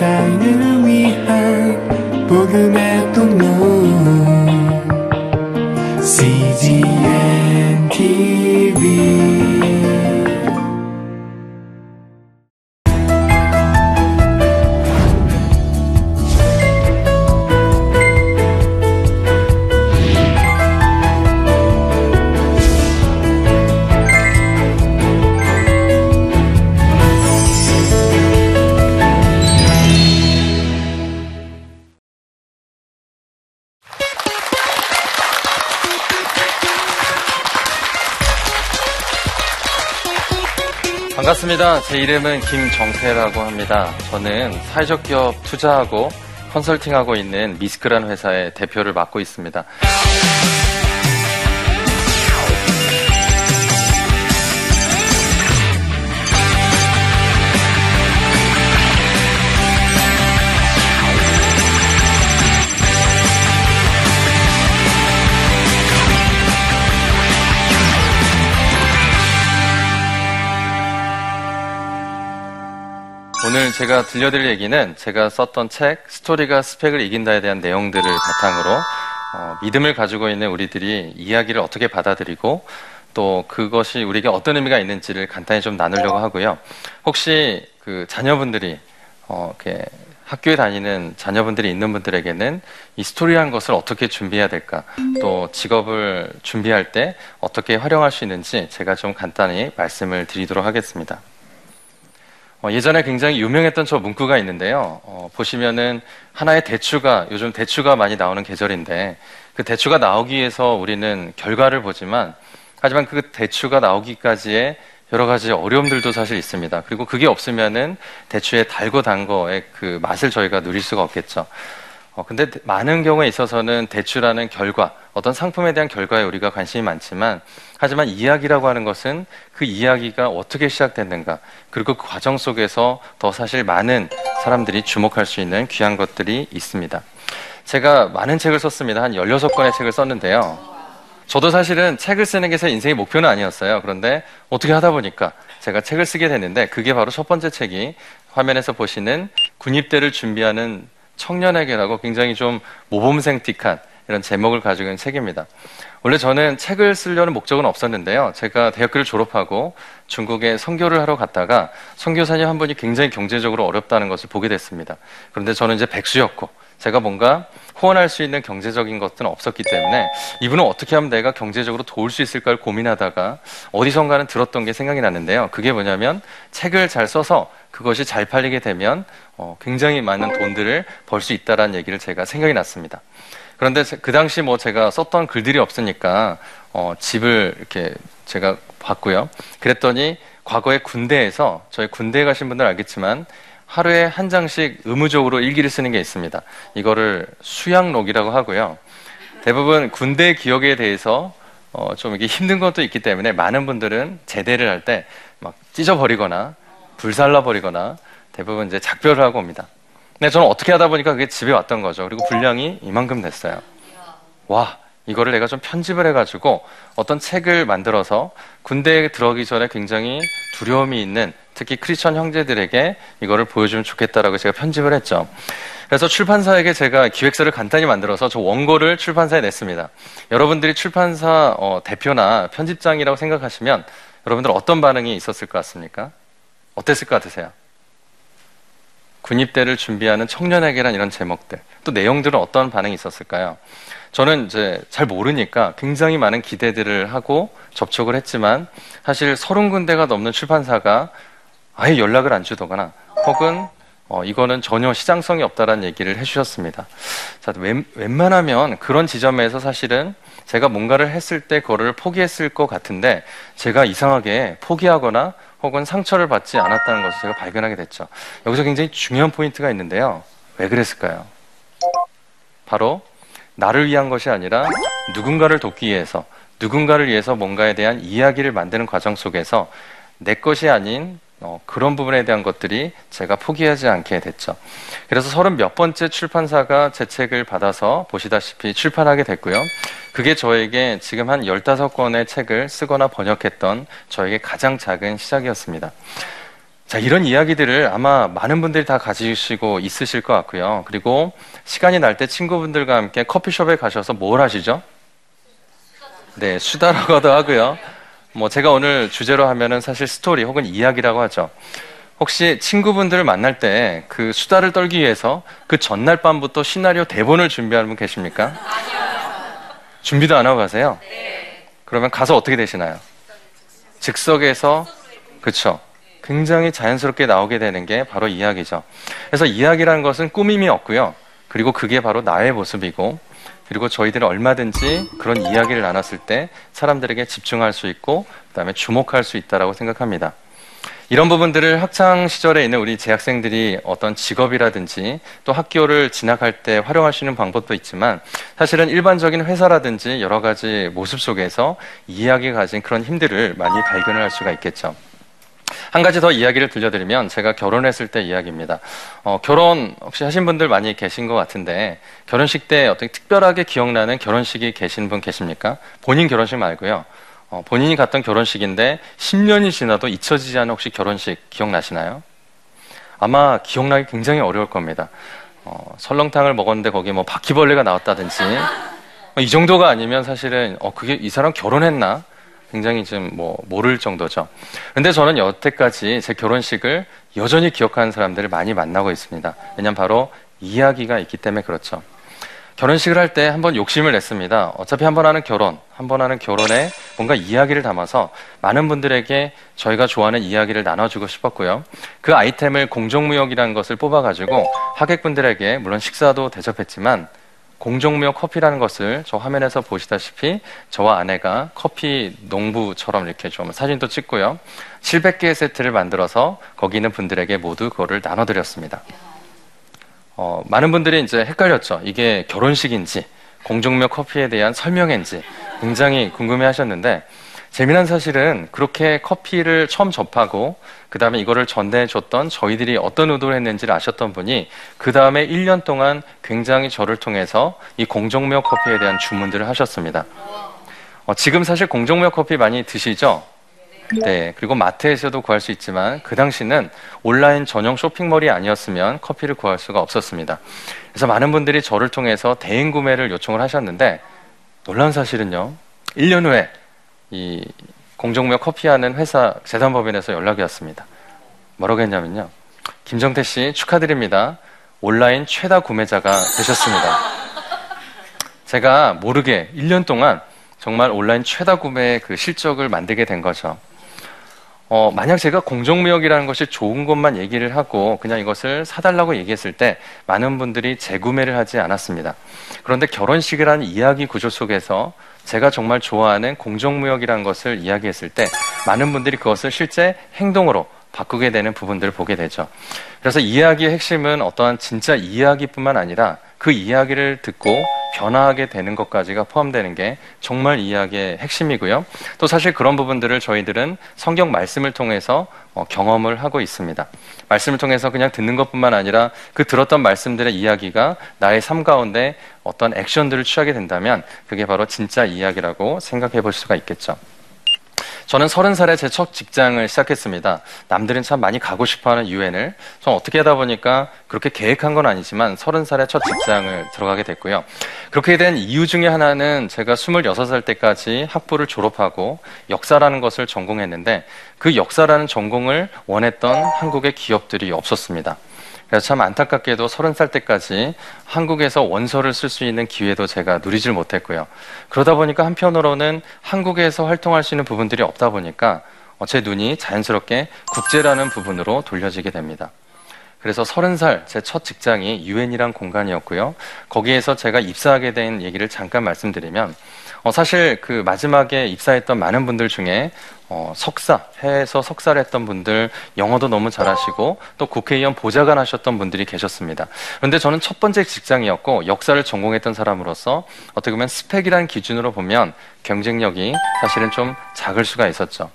세상을 위한 복음의 반갑습니다. 제 이름은 김정태라고 합니다. 저는 사회적 기업 투자하고 컨설팅하고 있는 미스크라는 회사의 대표를 맡고 있습니다. 오늘 제가 들려드릴 얘기는 제가 썼던 책 스토리가 스펙을 이긴다에 대한 내용들을 바탕으로 어, 믿음을 가지고 있는 우리들이 이야기를 어떻게 받아들이고 또 그것이 우리에게 어떤 의미가 있는지를 간단히 좀 나누려고 하고요. 혹시 그 자녀분들이 어, 이렇게 학교에 다니는 자녀분들이 있는 분들에게는 이 스토리라는 것을 어떻게 준비해야 될까, 또 직업을 준비할 때 어떻게 활용할 수 있는지 제가 좀 간단히 말씀을 드리도록 하겠습니다. 어, 예전에 굉장히 유명했던 저 문구가 있는데요. 어, 보시면은 하나의 대추가 요즘 대추가 많이 나오는 계절인데 그 대추가 나오기 위해서 우리는 결과를 보지만 하지만 그 대추가 나오기까지의 여러 가지 어려움들도 사실 있습니다. 그리고 그게 없으면은 대추의 달고 단 거의 그 맛을 저희가 누릴 수가 없겠죠. 어, 근데 많은 경우에 있어서는 대출하는 결과, 어떤 상품에 대한 결과에 우리가 관심이 많지만, 하지만 이야기라고 하는 것은 그 이야기가 어떻게 시작됐는가, 그리고 그 과정 속에서 더 사실 많은 사람들이 주목할 수 있는 귀한 것들이 있습니다. 제가 많은 책을 썼습니다. 한 16권의 책을 썼는데요. 저도 사실은 책을 쓰는 게 제 인생의 목표는 아니었어요. 그런데 어떻게 하다 보니까 제가 책을 쓰게 됐는데, 그게 바로 첫 번째 책이 화면에서 보시는 군입대를 준비하는 청년에게라고 굉장히 좀 모범생틱한 이런 제목을 가지고 있는 책입니다. 원래 저는 책을 쓰려는 목적은 없었는데요. 제가 대학교를 졸업하고 중국에 선교를 하러 갔다가 선교사님 한 분이 굉장히 경제적으로 어렵다는 것을 보게 됐습니다. 그런데 저는 이제 백수였고 제가 뭔가 후원할 수 있는 경제적인 것들은 없었기 때문에 이분은 어떻게 하면 내가 경제적으로 도울 수 있을까를 고민하다가 어디선가는 들었던 게 생각이 났는데요. 그게 뭐냐면 책을 잘 써서 그것이 잘 팔리게 되면 어, 굉장히 많은 돈들을 벌 수 있다라는 얘기를 제가 생각이 났습니다. 그런데 그 당시 뭐 제가 썼던 글들이 없으니까 어, 집을 이렇게 제가 봤고요. 그랬더니 과거에 군대에서 저희 군대에 가신 분들 알겠지만 하루에 한 장씩 의무적으로 일기를 쓰는 게 있습니다. 이거를 수양록이라고 하고요. 대부분 군대 기억에 대해서 어, 좀 이게 힘든 것도 있기 때문에 많은 분들은 제대를 할 때 막 찢어버리거나 불살라버리거나 대부분 이제 작별을 하고 옵니다. 근데 저는 어떻게 하다 보니까 그게 집에 왔던 거죠. 그리고 분량이 이만큼 됐어요. 와, 이거를 내가 좀 편집을 해가지고 어떤 책을 만들어서 군대에 들어가기 전에 굉장히 두려움이 있는 특히 크리스천 형제들에게 이거를 보여주면 좋겠다라고 제가 편집을 했죠. 그래서 출판사에게 제가 기획서를 간단히 만들어서 저 원고를 출판사에 냈습니다. 여러분들이 출판사 어, 대표나 편집장이라고 생각하시면 여러분들 어떤 반응이 있었을 것 같습니까? 어땠을 것 같으세요? 군입대를 준비하는 청년에게란 이런 제목들 또 내용들은 어떤 반응이 있었을까요? 저는 이제 잘 모르니까 굉장히 많은 기대들을 하고 접촉을 했지만 사실 서른 군데가 넘는 출판사가 아예 연락을 안 주더거나 혹은 어, 이거는 전혀 시장성이 없다라는 얘기를 해주셨습니다. 자, 웬, 웬만하면 그런 지점에서 사실은 제가 뭔가를 했을 때 그거를 포기했을 것 같은데 제가 이상하게 포기하거나 혹은 상처를 받지 않았다는 것을 제가 발견하게 됐죠. 여기서 굉장히 중요한 포인트가 있는데요. 왜 그랬을까요? 바로 나를 위한 것이 아니라 누군가를 돕기 위해서 누군가를 위해서 뭔가에 대한 이야기를 만드는 과정 속에서 내 것이 아닌 어, 그런 부분에 대한 것들이 제가 포기하지 않게 됐죠. 그래서 서른 몇 번째 출판사가 제 책을 받아서 보시다시피 출판하게 됐고요. 그게 저에게 지금 한 15권의 책을 쓰거나 번역했던 저에게 가장 작은 시작이었습니다. 자, 이런 이야기들을 아마 많은 분들이 다 가지시고 있으실 것 같고요. 그리고 시간이 날 때 친구분들과 함께 커피숍에 가셔서 뭘 하시죠? 네, 수다라고도 하고요. 뭐 제가 오늘 주제로 하면은 사실 스토리 혹은 이야기라고 하죠. 혹시 친구분들을 만날 때 그 수다를 떨기 위해서 그 전날 밤부터 시나리오 대본을 준비하는 분 계십니까? 준비도 안 하고 가세요? 그러면 가서 어떻게 되시나요? 즉석에서 그쵸. 굉장히 자연스럽게 나오게 되는 게 바로 이야기죠. 그래서 이야기라는 것은 꾸밈이 없고요. 그리고 그게 바로 나의 모습이고 그리고 저희들은 얼마든지 그런 이야기를 나눴을 때 사람들에게 집중할 수 있고 그다음에 주목할 수 있다라고 생각합니다. 이런 부분들을 학창 시절에 있는 우리 재학생들이 어떤 직업이라든지 또 학교를 진학할 때 활용할 수 있는 방법도 있지만 사실은 일반적인 회사라든지 여러 가지 모습 속에서 이야기가 가진 그런 힘들을 많이 발견을 할 수가 있겠죠. 한 가지 더 이야기를 들려드리면 제가 결혼했을 때 이야기입니다. 어, 결혼 혹시 하신 분들 많이 계신 것 같은데 결혼식 때 어떻게 특별하게 기억나는 결혼식이 계신 분 계십니까? 본인 결혼식 말고요. 어, 본인이 갔던 결혼식인데 10년이 지나도 잊혀지지 않은 혹시 결혼식 기억나시나요? 아마 기억나기 굉장히 어려울 겁니다. 어, 설렁탕을 먹었는데 거기에 뭐 바퀴벌레가 나왔다든지 어, 이 정도가 아니면 사실은 어 그게 이 사람 결혼했나? 굉장히 좀뭐 모를 정도죠. 근데 저는 여태까지 제 결혼식을 여전히 기억하는 사람들을 많이 만나고 있습니다. 왜냐면 바로 이야기가 있기 때문에 그렇죠. 결혼식을 할 때 한번 욕심을 냈습니다. 어차피 한 번 하는 결혼, 한 번 하는 결혼에 뭔가 이야기를 담아서 많은 분들에게 저희가 좋아하는 이야기를 나눠주고 싶었고요. 그 아이템을 공정무역이라는 것을 뽑아가지고 하객분들에게 물론 식사도 대접했지만 공정무역 커피라는 것을 저 화면에서 보시다시피 저와 아내가 커피 농부처럼 이렇게 좀 사진도 찍고요. 700개의 세트를 만들어서 거기 있는 분들에게 모두 그거를 나눠드렸습니다. 어, 많은 분들이 이제 헷갈렸죠. 이게 결혼식인지 공정무역 커피에 대한 설명인지 굉장히 궁금해 하셨는데 재미난 사실은 그렇게 커피를 처음 접하고 그 다음에 이거를 전달해 줬던 저희들이 어떤 의도를 했는지를 아셨던 분이 그 다음에 1년 동안 굉장히 저를 통해서 이 공정무역 커피에 대한 주문들을 하셨습니다. 어, 지금 사실 공정무역 커피 많이 드시죠? 네. 그리고 마트에서도 구할 수 있지만 그 당시는 온라인 전용 쇼핑몰이 아니었으면 커피를 구할 수가 없었습니다. 그래서 많은 분들이 저를 통해서 대행 구매를 요청을 하셨는데 놀라운 사실은요. 1년 후에 이 공정무역 커피하는 회사 재단법인에서 연락이 왔습니다. 뭐라고 했냐면요. 김정태 씨 축하드립니다. 온라인 최다 구매자가 되셨습니다. 제가 모르게 1년 동안 정말 온라인 최다 구매의 그 실적을 만들게 된 거죠. 어, 만약 제가 공정무역이라는 것이 좋은 것만 얘기를 하고 그냥 이것을 사달라고 얘기했을 때 많은 분들이 재구매를 하지 않았습니다. 그런데 결혼식이라는 이야기 구조 속에서 제가 정말 좋아하는 공정무역이라는 것을 이야기했을 때 많은 분들이 그것을 실제 행동으로 바꾸게 되는 부분들을 보게 되죠. 그래서 이야기의 핵심은 어떠한 진짜 이야기뿐만 아니라 그 이야기를 듣고 변화하게 되는 것까지가 포함되는 게 정말 이야기의 핵심이고요. 또 사실 그런 부분들을 저희들은 성경 말씀을 통해서 어, 경험을 하고 있습니다. 말씀을 통해서 그냥 듣는 것뿐만 아니라 그 들었던 말씀들의 이야기가 나의 삶 가운데 어떤 액션들을 취하게 된다면 그게 바로 진짜 이야기라고 생각해 볼 수가 있겠죠. 저는 서른 살에 제 첫 직장을 시작했습니다. 남들은 참 많이 가고 싶어하는 유엔을 전 어떻게 하다 보니까 그렇게 계획한 건 아니지만 서른 살에 첫 직장을 들어가게 됐고요. 그렇게 된 이유 중에 하나는 제가 스물여섯 살 때까지 학부를 졸업하고 역사라는 것을 전공했는데 그 역사라는 전공을 원했던 한국의 기업들이 없었습니다. 그래서 참 안타깝게도 서른 살 때까지 한국에서 원서를 쓸 수 있는 기회도 제가 누리질 못했고요. 그러다 보니까 한편으로는 한국에서 활동할 수 있는 부분들이 없다 보니까 제 눈이 자연스럽게 국제라는 부분으로 돌려지게 됩니다. 그래서 서른 살 제 첫 직장이 유엔이란 공간이었고요. 거기에서 제가 입사하게 된 얘기를 잠깐 말씀드리면 어, 사실 그 마지막에 입사했던 많은 분들 중에 어, 석사, 해외에서 석사를 했던 분들, 영어도 너무 잘하시고, 또 국회의원 보좌관 하셨던 분들이 계셨습니다. 그런데 저는 첫 번째 직장이었고, 역사를 전공했던 사람으로서, 어떻게 보면 스펙이라는 기준으로 보면 경쟁력이 사실은 좀 작을 수가 있었죠.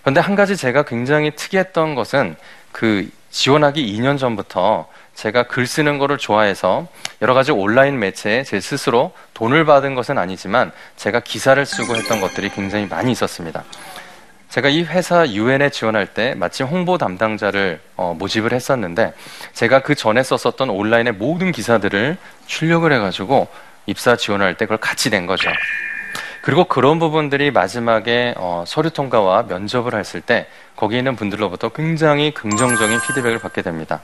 그런데 한 가지 제가 굉장히 특이했던 것은 그 지원하기 2년 전부터 제가 글 쓰는 거를 좋아해서 여러 가지 온라인 매체에 제 스스로 돈을 받은 것은 아니지만 제가 기사를 쓰고 했던 것들이 굉장히 많이 있었습니다. 제가 이 회사 UN에 지원할 때 마침 홍보 담당자를 어, 모집을 했었는데 제가 그 전에 썼었던 온라인의 모든 기사들을 출력을 해가지고 입사 지원할 때 그걸 같이 낸 거죠. 그리고 그런 부분들이 마지막에 어, 서류 통과와 면접을 했을 때 거기 있는 분들로부터 굉장히 긍정적인 피드백을 받게 됩니다.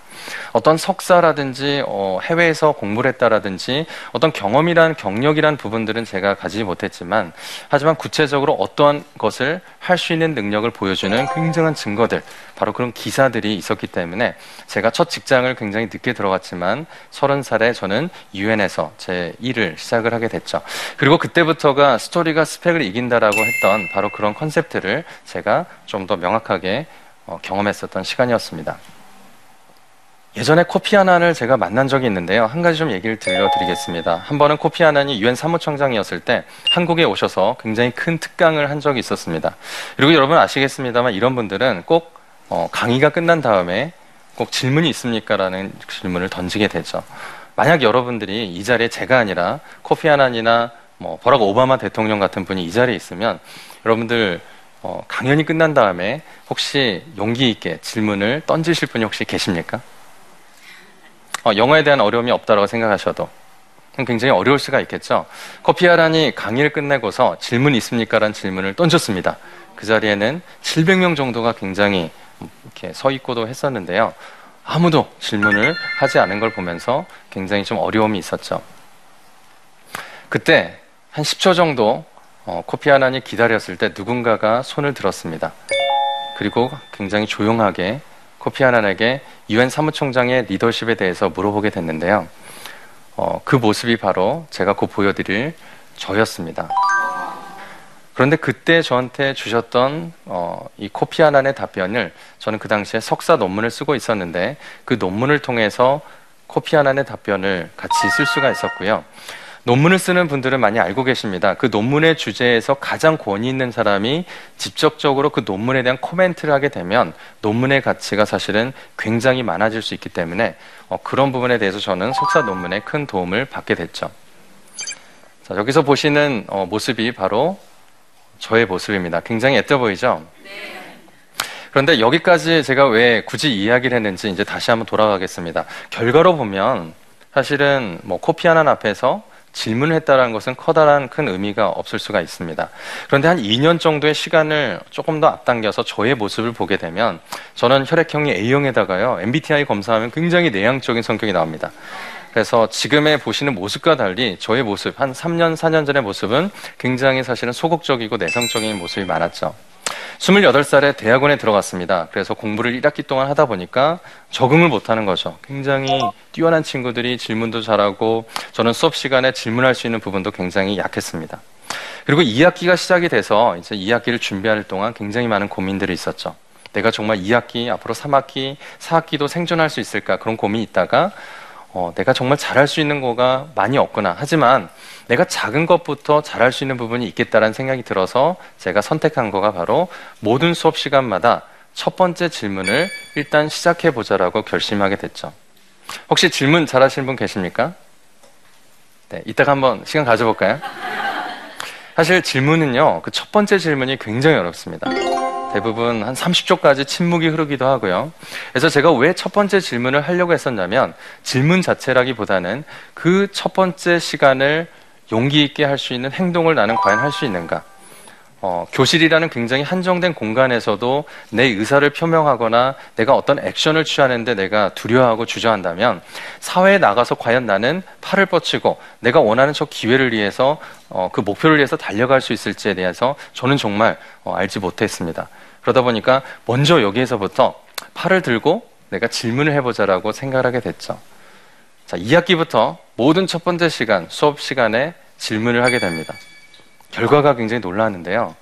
어떤 석사라든지 어, 해외에서 공부를 했다라든지 어떤 경험이란 경력이란 부분들은 제가 가지지 못했지만 하지만 구체적으로 어떠한 것을 할 수 있는 능력을 보여주는 굉장한 증거들 바로 그런 기사들이 있었기 때문에 제가 첫 직장을 굉장히 늦게 들어갔지만 서른 살에 저는 유엔에서 제 일을 시작을 하게 됐죠. 그리고 그때부터가 스토리가 스펙을 이긴다라고 했던 바로 그런 컨셉트를 제가 좀 더 명확하게 어, 경험했었던 시간이었습니다. 예전에 코피 아난을 제가 만난 적이 있는데요. 한 가지 좀 얘기를 들려드리겠습니다. 한 번은 코피 아난이 유엔 사무총장이었을 때 한국에 오셔서 굉장히 큰 특강을 한 적이 있었습니다. 그리고 여러분 아시겠습니다만 이런 분들은 꼭 어, 강의가 끝난 다음에 꼭 질문이 있습니까? 라는 질문을 던지게 되죠. 만약 여러분들이 이 자리에 제가 아니라 코피 아난이나 뭐 버락 오바마 대통령 같은 분이 이 자리에 있으면 여러분들 어, 강연이 끝난 다음에 혹시 용기 있게 질문을 던지실 분이 혹시 계십니까? 어, 영어에 대한 어려움이 없다고 생각하셔도 굉장히 어려울 수가 있겠죠. 커피 아란이 강의를 끝내고서 질문 있습니까? 라는 질문을 던졌습니다. 그 자리에는 700명 정도가 굉장히 이렇게 서 있고도 했었는데요. 아무도 질문을 하지 않은 걸 보면서 굉장히 좀 어려움이 있었죠. 그때 한 10초 정도 어, 코피 아난이 기다렸을 때 누군가가 손을 들었습니다. 그리고 굉장히 조용하게 코피 아난에게 유엔 사무총장의 리더십에 대해서 물어보게 됐는데요. 어, 그 모습이 바로 제가 곧 보여드릴 저였습니다. 그런데 그때 저한테 주셨던 어, 이 코피 아난의 답변을 저는 그 당시에 석사 논문을 쓰고 있었는데 그 논문을 통해서 코피 아난의 답변을 같이 쓸 수가 있었고요. 논문을 쓰는 분들은 많이 알고 계십니다. 그 논문의 주제에서 가장 권위 있는 사람이 직접적으로 그 논문에 대한 코멘트를 하게 되면 논문의 가치가 사실은 굉장히 많아질 수 있기 때문에 어, 그런 부분에 대해서 저는 석사 논문에 큰 도움을 받게 됐죠. 자, 여기서 보시는 어, 모습이 바로 저의 모습입니다. 굉장히 애떠 보이죠? 그런데 여기까지 제가 왜 굳이 이야기를 했는지 이제 다시 한번 돌아가겠습니다. 결과로 보면 사실은 뭐 코피 하나 앞에서 질문을 했다는 것은 커다란 큰 의미가 없을 수가 있습니다. 그런데 한 2년 정도의 시간을 조금 더 앞당겨서 저의 모습을 보게 되면 저는 혈액형이 A형에다가요, MBTI 검사하면 굉장히 내향적인 성격이 나옵니다. 그래서 지금의 보시는 모습과 달리 저의 모습, 한 3년, 4년 전의 모습은 굉장히 사실은 소극적이고 내성적인 모습이 많았죠. 28살에 대학원에 들어갔습니다. 그래서 공부를 1학기 동안 하다 보니까 적응을 못하는 거죠. 굉장히 뛰어난 친구들이 질문도 잘하고 저는 수업 시간에 질문할 수 있는 부분도 굉장히 약했습니다. 그리고 2학기가 시작이 돼서 이제 2학기를 준비할 동안 굉장히 많은 고민들이 있었죠. 내가 정말 2학기, 앞으로 3학기, 4학기도 생존할 수 있을까 그런 고민이 있다가 어, 내가 정말 잘할 수 있는 거가 많이 없구나. 하지만 내가 작은 것부터 잘할 수 있는 부분이 있겠다라는 생각이 들어서 제가 선택한 거가 바로 모든 수업 시간마다 첫 번째 질문을 일단 시작해 보자라고 결심하게 됐죠. 혹시 질문 잘하시는 분 계십니까? 네, 이따가 한번 시간 가져볼까요? 사실 질문은요, 그 첫 번째 질문이 굉장히 어렵습니다. 대부분 한 30초까지 침묵이 흐르기도 하고요. 그래서 제가 왜 첫 번째 질문을 하려고 했었냐면 질문 자체라기보다는 그 첫 번째 시간을 용기 있게 할 수 있는 행동을 나는 과연 할 수 있는가? 어, 교실이라는 굉장히 한정된 공간에서도 내 의사를 표명하거나 내가 어떤 액션을 취하는데 내가 두려워하고 주저한다면 사회에 나가서 과연 나는 팔을 뻗치고 내가 원하는 저 기회를 위해서 어, 그 목표를 위해서 달려갈 수 있을지에 대해서 저는 정말 어, 알지 못했습니다. 그러다 보니까 먼저 여기에서부터 팔을 들고 내가 질문을 해보자라고 생각을 하게 됐죠. 자, 2학기부터 모든 첫 번째 시간, 수업 시간에 질문을 하게 됩니다. 결과가 굉장히 놀랐는데요.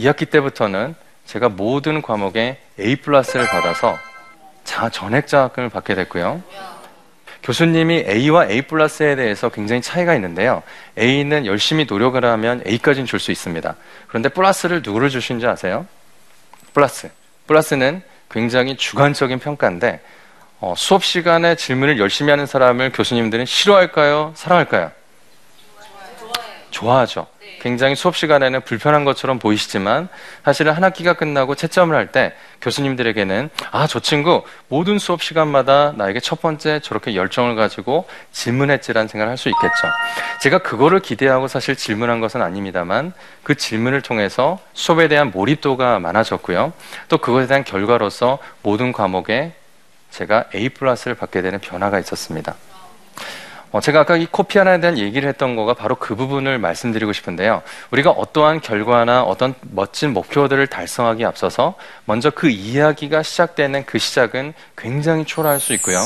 2학기 때부터는 제가 모든 과목에 A 플러스를 받아서 자, 전액 장학금을 받게 됐고요. 교수님이 A와 A 플러스에 대해서 굉장히 차이가 있는데요. A는 열심히 노력을 하면 A까지는 줄 수 있습니다. 그런데 플러스를 누구를 주신지 아세요? 플러스. 플러스는 굉장히 주관적인 평가인데 어, 수업 시간에 질문을 열심히 하는 사람을 교수님들은 싫어할까요? 사랑할까요? 좋아하죠. 굉장히 수업 시간에는 불편한 것처럼 보이시지만 사실은 한 학기가 끝나고 채점을 할 때 교수님들에게는 아, 저 친구 모든 수업 시간마다 나에게 첫 번째 저렇게 열정을 가지고 질문했지라는 생각을 할 수 있겠죠. 제가 그거를 기대하고 사실 질문한 것은 아닙니다만 그 질문을 통해서 수업에 대한 몰입도가 많아졌고요. 또 그것에 대한 결과로서 모든 과목에 제가 A 플러스를 받게 되는 변화가 있었습니다. 어, 제가 아까 이 코피 하나에 대한 얘기를 했던 거가 바로 그 부분을 말씀드리고 싶은데요. 우리가 어떠한 결과나 어떤 멋진 목표들을 달성하기 앞서서 먼저 그 이야기가 시작되는 그 시작은 굉장히 초라할 수 있고요.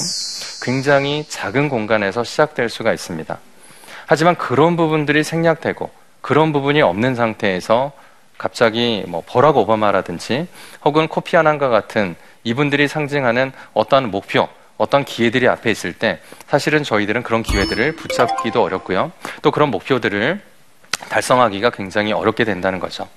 굉장히 작은 공간에서 시작될 수가 있습니다. 하지만 그런 부분들이 생략되고 그런 부분이 없는 상태에서 갑자기 뭐 버락 오바마라든지 혹은 코피 아난과 같은 이분들이 상징하는 어떠한 목표, 어떤 기회들이 앞에 있을 때 사실은 저희들은 그런 기회들을 붙잡기도 어렵고요. 또 그런 목표들을 달성하기가 굉장히 어렵게 된다는 거죠.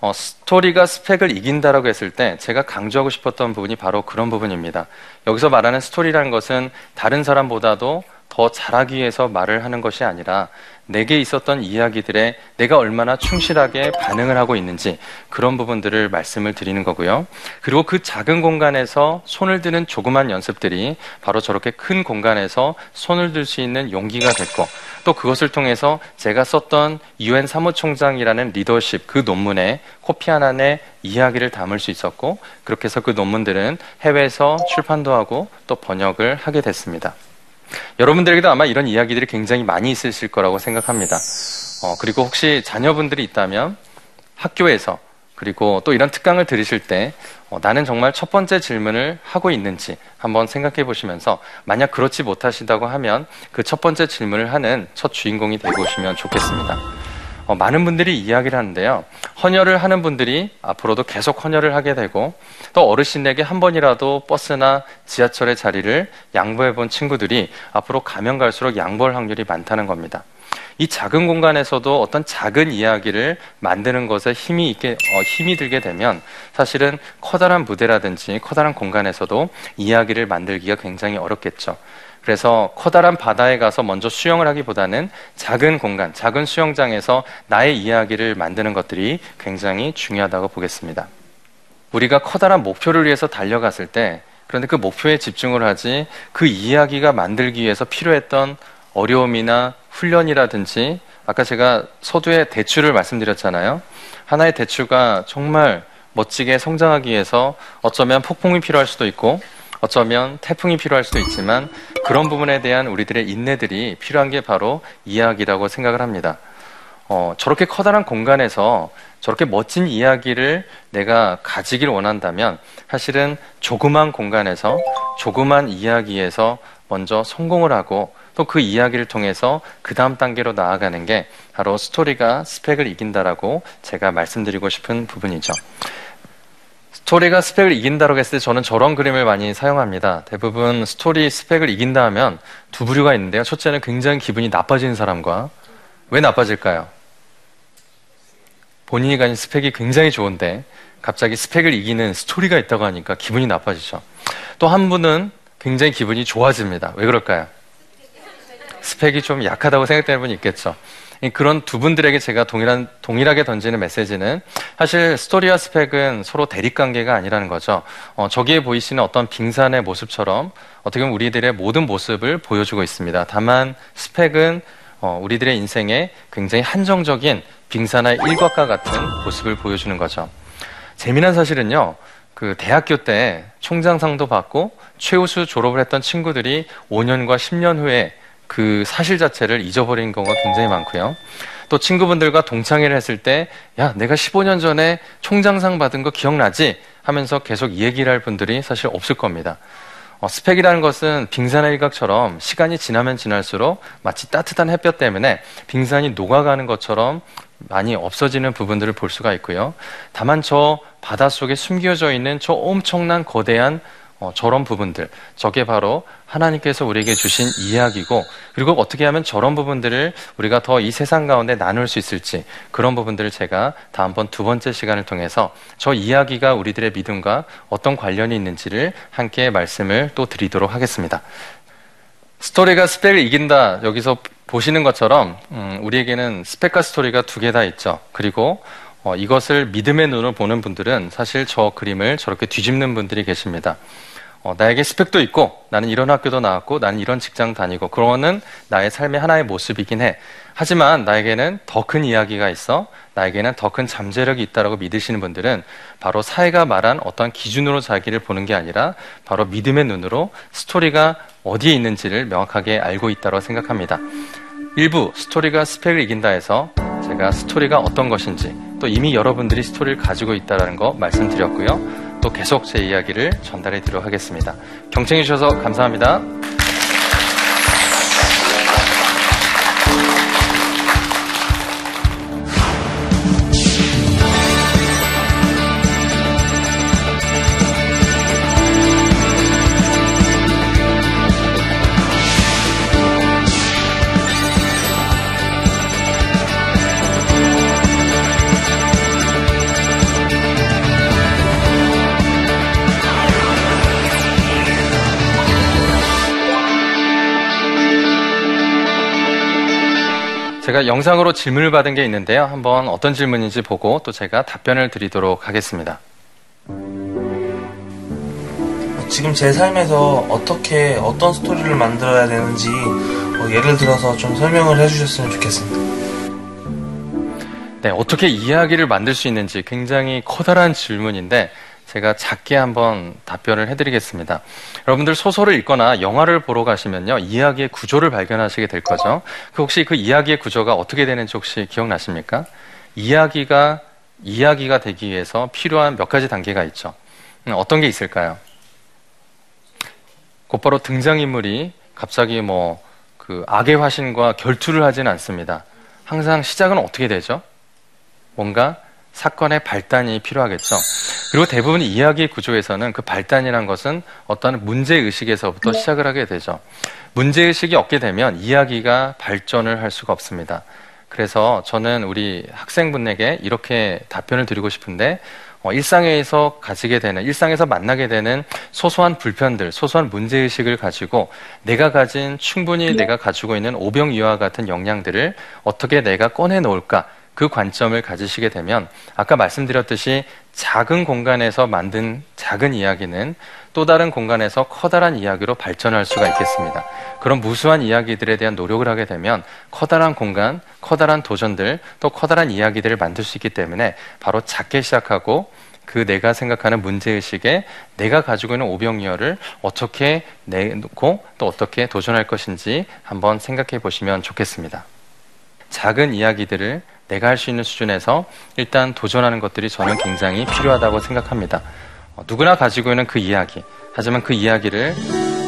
어, 스토리가 스펙을 이긴다라고 했을 때 제가 강조하고 싶었던 부분이 바로 그런 부분입니다. 여기서 말하는 스토리라는 것은 다른 사람보다도 더 잘하기 위해서 말을 하는 것이 아니라 내게 있었던 이야기들에 내가 얼마나 충실하게 반응을 하고 있는지 그런 부분들을 말씀을 드리는 거고요. 그리고 그 작은 공간에서 손을 드는 조그만 연습들이 바로 저렇게 큰 공간에서 손을 들 수 있는 용기가 됐고 또 그것을 통해서 제가 썼던 유엔 사무총장이라는 리더십 그 논문에 코피 하나의 이야기를 담을 수 있었고 그렇게 해서 그 논문들은 해외에서 출판도 하고 또 번역을 하게 됐습니다. 여러분들에게도 아마 이런 이야기들이 굉장히 많이 있으실 거라고 생각합니다. 어, 그리고 혹시 자녀분들이 있다면 학교에서 그리고 또 이런 특강을 들으실 때 어, 나는 정말 첫 번째 질문을 하고 있는지 한번 생각해 보시면서 만약 그렇지 못하시다고 하면 그 첫 번째 질문을 하는 첫 주인공이 되고 오시면 좋겠습니다. 어, 많은 분들이 이야기를 하는데요. 헌혈을 하는 분들이 앞으로도 계속 헌혈을 하게 되고 또 어르신에게 한 번이라도 버스나 지하철의 자리를 양보해 본 친구들이 앞으로 가면 갈수록 양보할 확률이 많다는 겁니다. 이 작은 공간에서도 어떤 작은 이야기를 만드는 것에 힘이 있게 어, 힘이 들게 되면 사실은 커다란 무대라든지 커다란 공간에서도 이야기를 만들기가 굉장히 어렵겠죠. 그래서 커다란 바다에 가서 먼저 수영을 하기보다는 작은 공간, 작은 수영장에서 나의 이야기를 만드는 것들이 굉장히 중요하다고 보겠습니다. 우리가 커다란 목표를 위해서 달려갔을 때 그런데 그 목표에 집중을 하지 그 이야기가 만들기 위해서 필요했던 어려움이나 훈련이라든지 아까 제가 서두에 대추를 말씀드렸잖아요. 하나의 대추가 정말 멋지게 성장하기 위해서 어쩌면 폭풍이 필요할 수도 있고 어쩌면 태풍이 필요할 수도 있지만 그런 부분에 대한 우리들의 인내들이 필요한 게 바로 이야기라고 생각을 합니다. 어, 저렇게 커다란 공간에서 저렇게 멋진 이야기를 내가 가지길 원한다면 사실은 조그만 공간에서 조그만 이야기에서 먼저 성공을 하고 또 그 이야기를 통해서 그 다음 단계로 나아가는 게 바로 스토리가 스펙을 이긴다라고 제가 말씀드리고 싶은 부분이죠. 스토리가 스펙을 이긴다고 했을 때 저는 저런 그림을 많이 사용합니다. 대부분 스토리 스펙을 이긴다 하면 두 부류가 있는데요. 첫째는 굉장히 기분이 나빠지는 사람과 왜 나빠질까요? 본인이 가진 스펙이 굉장히 좋은데 갑자기 스펙을 이기는 스토리가 있다고 하니까 기분이 나빠지죠. 또 한 분은 굉장히 기분이 좋아집니다. 왜 그럴까요? 스펙이 좀 약하다고 생각되는 분이 있겠죠. 그런 두 분들에게 제가 동일한, 동일하게 던지는 메시지는 사실 스토리와 스펙은 서로 대립관계가 아니라는 거죠. 어, 저기에 보이시는 어떤 빙산의 모습처럼 어떻게 보면 우리들의 모든 모습을 보여주고 있습니다. 다만 스펙은 어, 우리들의 인생에 굉장히 한정적인 빙산의 일각과 같은 모습을 보여주는 거죠. 재미난 사실은요, 그 대학교 때 총장상도 받고 최우수 졸업을 했던 친구들이 5년과 10년 후에 그 사실 자체를 잊어버린 경우가 굉장히 많고요. 또 친구분들과 동창회를 했을 때, 야, 내가 15년 전에 총장상 받은 거 기억나지? 하면서 계속 얘기를 할 분들이 사실 없을 겁니다. 어, 스펙이라는 것은 빙산의 일각처럼 시간이 지나면 지날수록 마치 따뜻한 햇볕 때문에 빙산이 녹아가는 것처럼 많이 없어지는 부분들을 볼 수가 있고요. 다만 저 바닷속에 숨겨져 있는 저 엄청난 거대한 어, 저런 부분들, 저게 바로 하나님께서 우리에게 주신 이야기고, 그리고 어떻게 하면 저런 부분들을 우리가 더 이 세상 가운데 나눌 수 있을지, 그런 부분들을 제가 다음번 두 번째 시간을 통해서 저 이야기가 우리들의 믿음과 어떤 관련이 있는지를 함께 말씀을 또 드리도록 하겠습니다. 스토리가 스펙을 이긴다. 여기서 보시는 것처럼 음, 우리에게는 스펙과 스토리가 두 개 다 있죠. 그리고 어, 이것을 믿음의 눈으로 보는 분들은 사실 저 그림을 저렇게 뒤집는 분들이 계십니다. 어, 나에게 스펙도 있고 나는 이런 학교도 나왔고 나는 이런 직장 다니고 그거는 나의 삶의 하나의 모습이긴 해. 하지만 나에게는 더 큰 이야기가 있어. 나에게는 더 큰 잠재력이 있다라고 믿으시는 분들은 바로 사회가 말한 어떤 기준으로 자기를 보는 게 아니라 바로 믿음의 눈으로 스토리가 어디에 있는지를 명확하게 알고 있다고 생각합니다. 일부 스토리가 스펙을 이긴다 해서 제가 스토리가 어떤 것인지 또 이미 여러분들이 스토리를 가지고 있다는 거 말씀드렸고요. 또 계속 제 이야기를 전달해 드리도록 하겠습니다. 경청해 주셔서 감사합니다. 제가 영상으로 질문을 받은 게 있는데요. 한번 어떤 질문인지 보고 또 제가 답변을 드리도록 하겠습니다. 지금 제 삶에서 어떻게 어떤 스토리를 만들어야 되는지 뭐 예를 들어서 좀 설명을 해주셨으면 좋겠습니다. 네, 어떻게 이야기를 만들 수 있는지 굉장히 커다란 질문인데 제가 작게 한번 답변을 해드리겠습니다. 여러분들 소설을 읽거나 영화를 보러 가시면요, 이야기의 구조를 발견하시게 될 거죠. 그 혹시 그 이야기의 구조가 어떻게 되는지 혹시 기억나십니까? 이야기가, 이야기가 되기 위해서 필요한 몇 가지 단계가 있죠. 음, 어떤 게 있을까요? 곧바로 등장인물이 갑자기 뭐, 그 악의 화신과 결투를 하지는 않습니다. 항상 시작은 어떻게 되죠? 뭔가 사건의 발단이 필요하겠죠. 그리고 대부분 이야기 구조에서는 그 발단이란 것은 어떤 문제의식에서부터 시작을 하게 되죠. 문제의식이 없게 되면 이야기가 발전을 할 수가 없습니다. 그래서 저는 우리 학생분에게 이렇게 답변을 드리고 싶은데, 어, 일상에서 가지게 되는, 일상에서 만나게 되는 소소한 불편들, 소소한 문제의식을 가지고 내가 가진 충분히 내가 가지고 있는 오병이와 같은 역량들을 어떻게 내가 꺼내놓을까, 그 관점을 가지시게 되면 아까 말씀드렸듯이 작은 공간에서 만든 작은 이야기는 또 다른 공간에서 커다란 이야기로 발전할 수가 있겠습니다. 그런 무수한 이야기들에 대한 노력을 하게 되면 커다란 공간, 커다란 도전들, 또 커다란 이야기들을 만들 수 있기 때문에 바로 작게 시작하고 그 내가 생각하는 문제의식에 내가 가지고 있는 오병이어를 어떻게 내놓고 또 어떻게 도전할 것인지 한번 생각해 보시면 좋겠습니다. 작은 이야기들을 내가 할 수 있는 수준에서 일단 도전하는 것들이 저는 굉장히 필요하다고 생각합니다. 어, 누구나 가지고 있는 그 이야기. 하지만 그 이야기를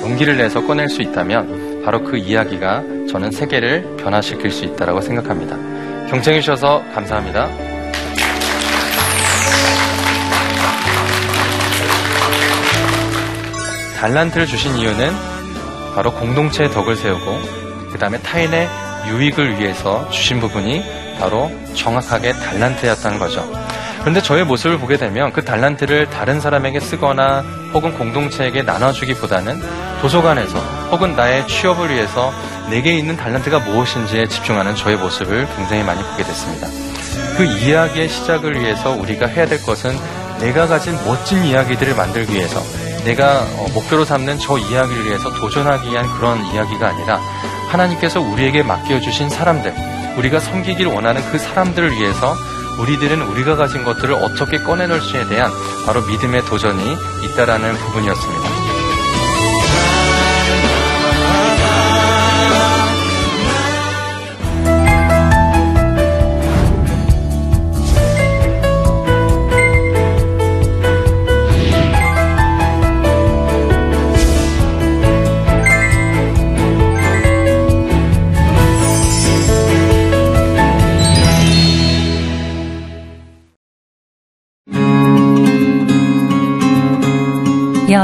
용기를 내서 꺼낼 수 있다면 바로 그 이야기가 저는 세계를 변화시킬 수 있다고 생각합니다. 경청해 주셔서 감사합니다. 달란트를 주신 이유는 바로 공동체의 덕을 세우고 그 다음에 타인의 유익을 위해서 주신 부분이 바로 정확하게 달란트였다는 거죠. 그런데 저의 모습을 보게 되면 그 달란트를 다른 사람에게 쓰거나 혹은 공동체에게 나눠주기보다는 도서관에서 혹은 나의 취업을 위해서 내게 있는 달란트가 무엇인지에 집중하는 저의 모습을 굉장히 많이 보게 됐습니다. 그 이야기의 시작을 위해서 우리가 해야 될 것은 내가 가진 멋진 이야기들을 만들기 위해서 내가 어, 목표로 삼는 저 이야기를 위해서 도전하기 위한 그런 이야기가 아니라 하나님께서 우리에게 맡겨주신 사람들, 우리가 섬기기를 원하는 그 사람들을 위해서 우리들은 우리가 가진 것들을 어떻게 꺼내놓을 수에 대한 바로 믿음의 도전이 있다라는 부분이었습니다.